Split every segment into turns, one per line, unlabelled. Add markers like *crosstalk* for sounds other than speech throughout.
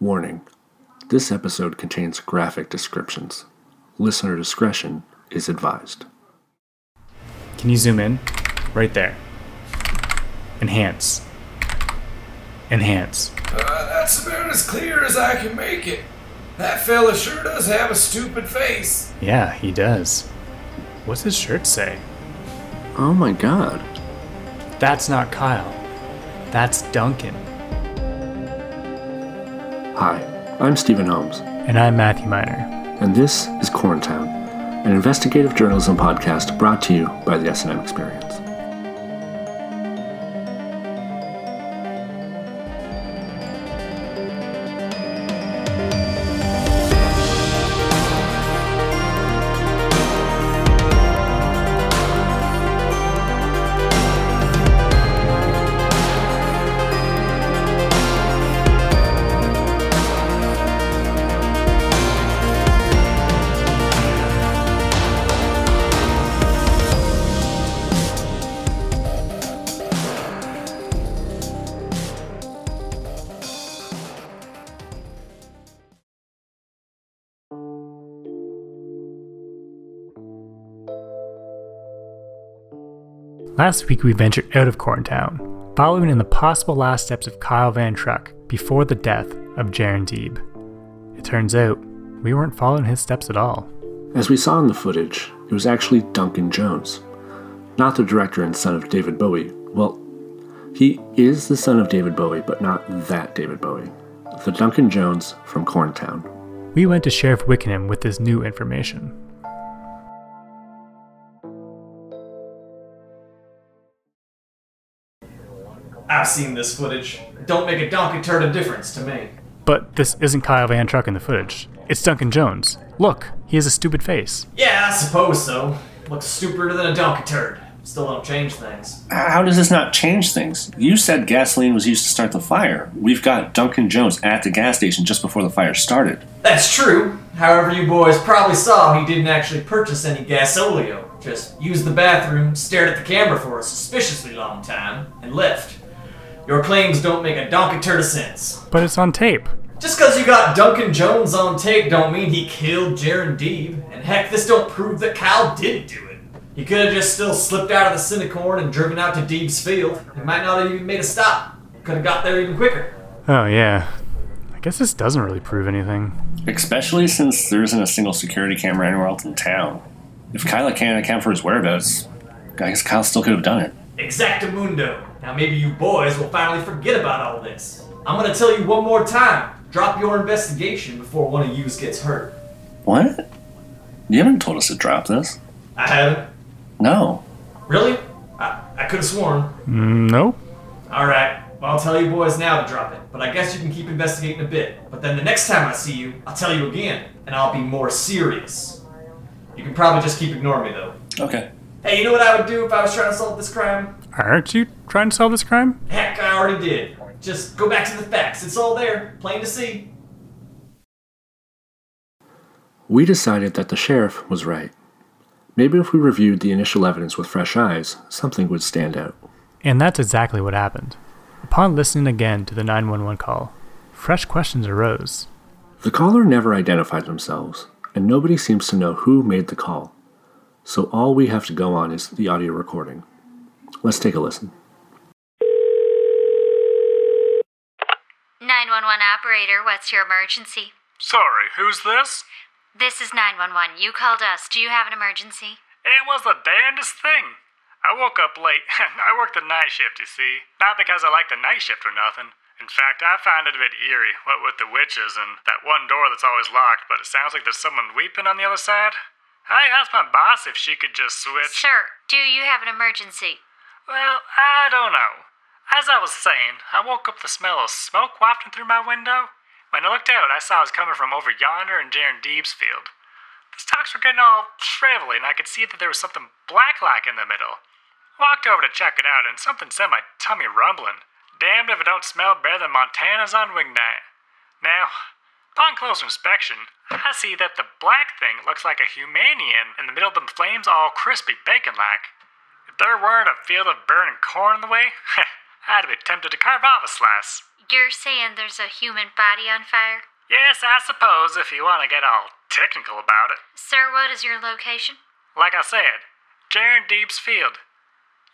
Warning this episode contains graphic descriptions. Listener discretion is advised.
Can you zoom in? Right there. Enhance. Enhance.
Uh, that's about as clear as I can make it. That fella sure does have a stupid face.
Yeah, he does. What's his shirt say?
Oh my god.
That's not Kyle. That's Duncan.
Hi, I'm Stephen Holmes,
And I'm Matthew Miner.
and this is Corntown, an investigative journalism podcast brought to you by the S&M Experience.
Last week we ventured out of Corntown, following in the possible last steps of Kyle Van Truck before the death of Jaron Deeb. It turns out we weren't following his steps at all.
As we saw in the footage, it was actually Duncan Jones, not the director and son of David Bowie. Well, he is the son of David Bowie, but not that David Bowie. The Duncan Jones from Corntown.
We went to Sheriff Wickenham with this new information.
I've seen this footage. Don't make a donkey turd of difference to me.
But this isn't Kyle Van Truck in the footage. It's Duncan Jones. Look, he has a stupid face.
Yeah, I suppose so. Looks stupider than a donkey turd. Still don't change things.
How does this not change things? You said gasoline was used to start the fire. We've got Duncan Jones at the gas station just before the fire started.
That's true. However, you boys probably saw he didn't actually purchase any gasolio. Just used the bathroom, stared at the camera for a suspiciously long time, and left. Your claims don't make a donkey turd of sense.
But it's on tape.
Just because you got Duncan Jones on tape don't mean he killed Jaron Deeb. And heck, this don't prove that Kyle didn't do it. He could have just still slipped out of the Cinecorn and driven out to Deeb's field. He might not have even made a stop. Could have got there even quicker.
Oh, yeah. I guess this doesn't really prove anything.
Especially since there isn't a single security camera anywhere else in town. If Kyle can't account for his whereabouts, I guess Kyle still could have done it.
Exactamundo. Now maybe you boys will finally forget about all this. I'm gonna tell you one more time. Drop your investigation before one of yous gets hurt.
What? You haven't told us to drop this.
I haven't.
No.
Really? I, I could have sworn.
Mm, nope.
Alright, well, I'll tell you boys now to drop it, but I guess you can keep investigating a bit. But then the next time I see you, I'll tell you again, and I'll be more serious. You can probably just keep ignoring me though.
Okay.
Hey, you know what I would do if I was trying to solve this crime?
Aren't you trying to solve this crime?
Heck, I already did. Just go back to the facts. It's all there, plain to see.
We decided that the sheriff was right. Maybe if we reviewed the initial evidence with fresh eyes, something would stand out.
And that's exactly what happened. Upon listening again to the 911 call, fresh questions arose.
The caller never identified themselves, and nobody seems to know who made the call. So all we have to go on is the audio recording. Let's take a listen.
911 operator, what's your emergency?
Sorry, who's this?
This is 911. You called us. Do you have an emergency?
It was the damnedest thing. I woke up late. *laughs* I work the night shift, you see. Not because I like the night shift or nothing. In fact, I find it a bit eerie, what with the witches and that one door that's always locked, but it sounds like there's someone weeping on the other side. I asked my boss if she could just switch.
Sir, do you have an emergency?
Well, I don't know. As I was saying, I woke up the smell of smoke wafting through my window. When I looked out, I saw it was coming from over yonder in Jaron Deeb's field. The stalks were getting all shrivelly, and I could see that there was something black-like in the middle. Walked over to check it out, and something sent my tummy rumbling. Damned if it don't smell better than Montana's on wing night. Now, upon closer inspection, I see that the black thing looks like a Humanian in the middle of them flames all crispy bacon-like. There weren't a field of burning corn in the way, I'd be tempted to carve off a slice.
You're saying there's a human body on fire?
Yes, I suppose if you want to get all technical about it.
Sir, what is your location?
Like I said, Jaron Deeb's field.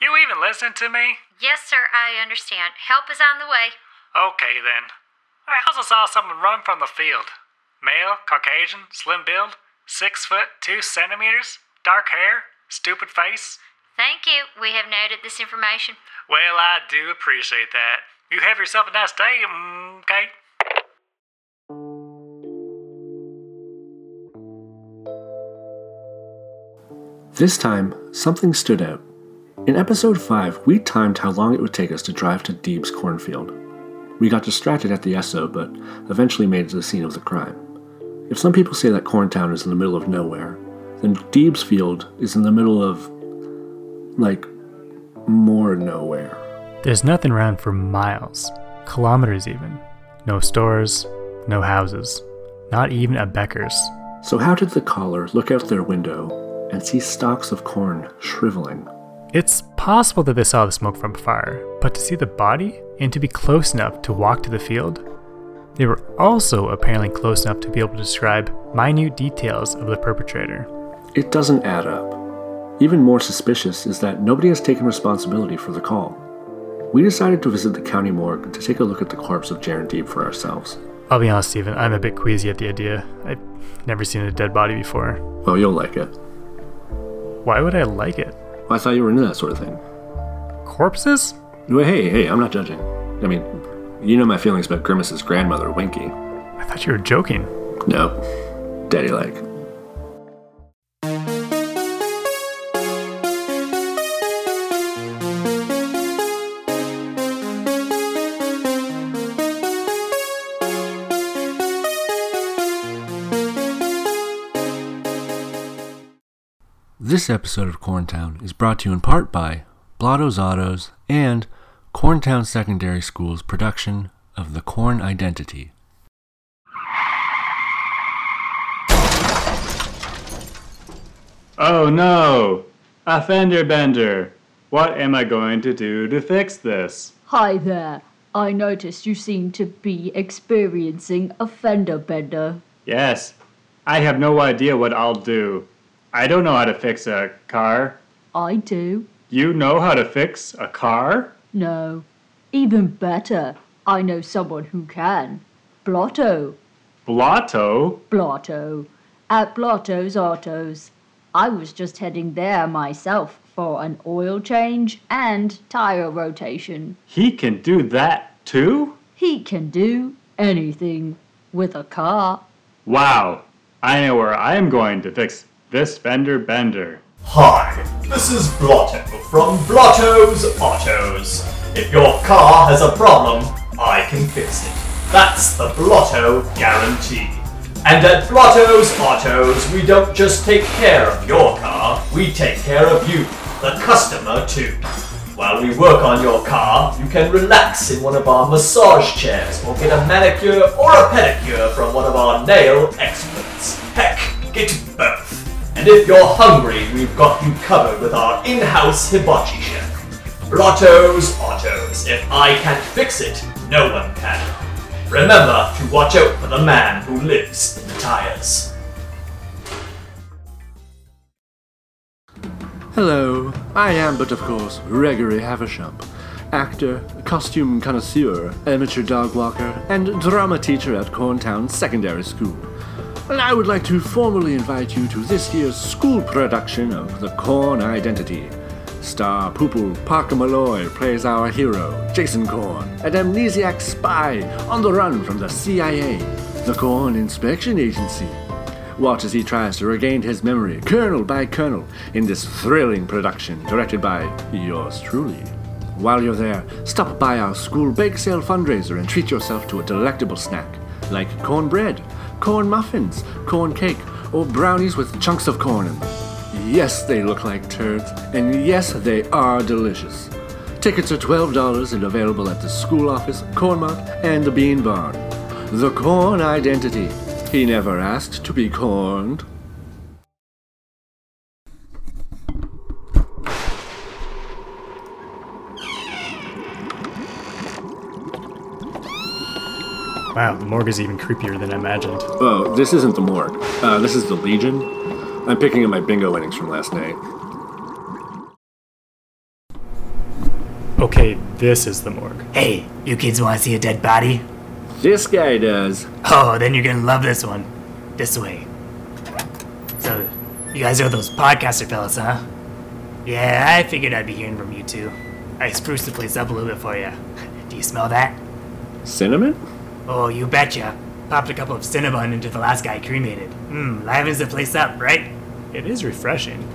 You even listen to me?
Yes, sir, I understand. Help is on the way.
Okay then. I also saw someone run from the field. Male, Caucasian, slim build, six foot two centimeters, dark hair, stupid face.
Thank you. We have noted this information.
Well, I do appreciate that. You have yourself a nice day, mm, okay?
This time, something stood out. In episode 5, we timed how long it would take us to drive to Deeb's cornfield. We got distracted at the Esso, but eventually made it to the scene of the crime. If some people say that Corntown is in the middle of nowhere, then Deeb's field is in the middle of, like, more nowhere.
There's nothing around for miles, kilometers even. No stores, no houses, not even a Becker's.
So, how did the caller look out their window and see stalks of corn shriveling?
It's possible that they saw the smoke from afar, but to see the body and to be close enough to walk to the field, they were also apparently close enough to be able to describe minute details of the perpetrator.
It doesn't add up. Even more suspicious is that nobody has taken responsibility for the call. We decided to visit the county morgue to take a look at the corpse of Jaron Deeb for ourselves.
I'll be honest, Stephen, I'm a bit queasy at the idea. I've never seen a dead body before.
Well, you'll like it.
Why would I like it?
I thought you were into that sort of thing.
Corpses?
Well, hey, hey, I'm not judging. I mean, you know my feelings about Grimace's grandmother, Winky.
I thought you were joking.
Nope. Daddy like. This episode of Corntown is brought to you in part by Blotto's Autos and Corntown Secondary School's production of The Corn Identity.
Oh no! A fender bender! What am I going to do to fix this?
Hi there. I noticed you seem to be experiencing a fender bender.
Yes, I have no idea what I'll do. I don't know how to fix a car.
I do.
You know how to fix a car?
No. Even better, I know someone who can. Blotto.
Blotto?
Blotto. At Blotto's Autos. I was just heading there myself for an oil change and tire rotation.
He can do that too?
He can do anything with a car.
Wow, I know where I am going to fix this fender bender.
Hi, this is Blotto from Blotto's Autos. If your car has a problem, I can fix it. That's the Blotto guarantee. And at Blotto's Autos, we don't just take care of your car, we take care of you, the customer, too. While we work on your car, you can relax in one of our massage chairs or get a manicure or a pedicure from one of our nail experts. Heck, get both. And if you're hungry, we've got you covered with our in-house hibachi chef. Blotto's Autos. If I can't fix it, no one can. Remember to watch out for the man who lives in the tires.
Hello, I am, but of course, Gregory Havisham, actor, costume connoisseur, amateur dog walker, and drama teacher at Corntown Secondary School. And I would like to formally invite you to this year's school production of The Corn Identity. Star Poople Parker Malloy plays our hero, Jason Korn, an amnesiac spy on the run from the CIA, the Corn Inspection Agency. Watch as he tries to regain his memory, kernel by kernel, in this thrilling production directed by yours truly. While you're there, stop by our school bake sale fundraiser and treat yourself to a delectable snack, like cornbread, corn muffins, corn cake, or brownies with chunks of corn in them. Yes, they look like turds, and yes, they are delicious. Tickets are $12 and available at the school office, Corn Mart, and the Bean Barn. The Corn Identity. He never asked to be corned.
Wow, the morgue is even creepier than I imagined.
Oh, this isn't the morgue. Uh, this is the Legion. I'm picking up my bingo winnings from last night.
Okay, this is the morgue.
Hey, you kids want to see a dead body?
This guy does.
Oh, then you're gonna love this one. This way. So, you guys are those podcaster fellas, huh? Yeah, I figured I'd be hearing from you two. I spruced the place up a little bit for you. *laughs* Do you smell that?
Cinnamon?
Oh, you betcha. Popped a couple of Cinnabon into the last guy cremated. Mmm, livens the place up, right?
It is refreshing.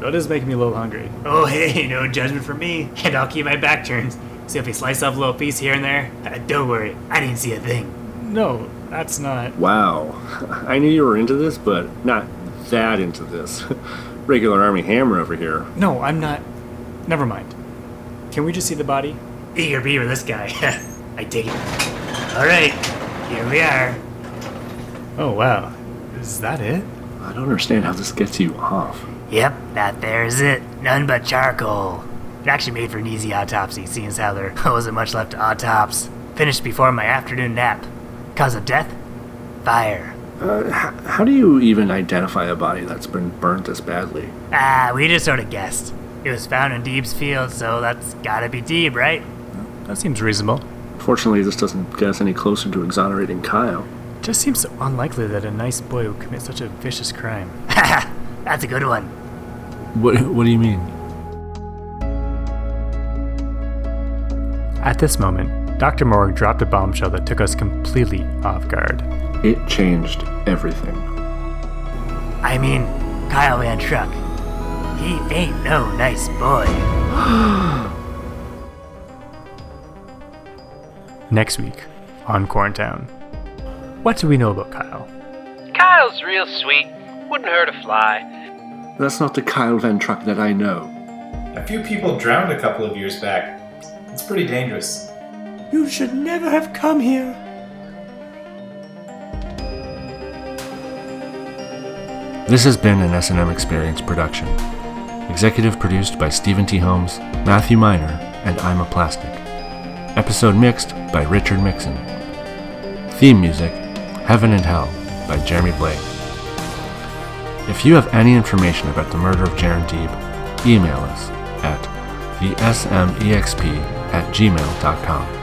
Though it is making me a little hungry.
Oh, *laughs* hey, no judgment from me. And I'll keep my back turned. So if you slice off a little piece here and there, uh, don't worry, I didn't see a thing.
No, that's not.
Wow. *laughs* I knew you were into this, but not that into this. *laughs* Regular Armie Hammer over here.
No, I'm not. Never mind. Can we just see the body?
Eager beaver, this guy. I take it. Alright, here we are.
Oh, wow. Is that it?
I don't understand how this gets you off.
Yep, that there's it. None but charcoal. It actually made for an easy autopsy, seeing as how there *laughs* wasn't much left to autopsy. Finished before my afternoon nap. Cause of death? Fire.
Uh, h- how do you even identify a body that's been burnt this badly?
Ah, we just sort of guessed. It was found in Deeb's field, so that's gotta be Deeb, right?
That seems reasonable.
Fortunately, this doesn't get us any closer to exonerating Kyle.
It just seems so unlikely that a nice boy would commit such a vicious crime.
Haha, *laughs* that's a good one.
What, what do you mean?
At this moment, Dr. Morg dropped a bombshell that took us completely off guard.
It changed everything.
I mean, Kyle Van Truck. He ain't no nice boy. *gasps* *gasps* *gasps*
Next week on Corntown. What do we know about Kyle?
Kyle's real sweet. Wouldn't hurt a fly.
That's not the Kyle Van Truck that I know.
A few people drowned a couple of years back. It's pretty dangerous.
You should never have come here.
This has been an S&M Experience production. Executive produced by Stephen T. Holmes, Matthew Miner, and I'm a Plastic. Episode mixed by Richard Mixon. Theme music, Heaven and Hell, by Jeremy Blake. If you have any information about the murder of Jaron Deeb, email us at the smexp at gmail.com.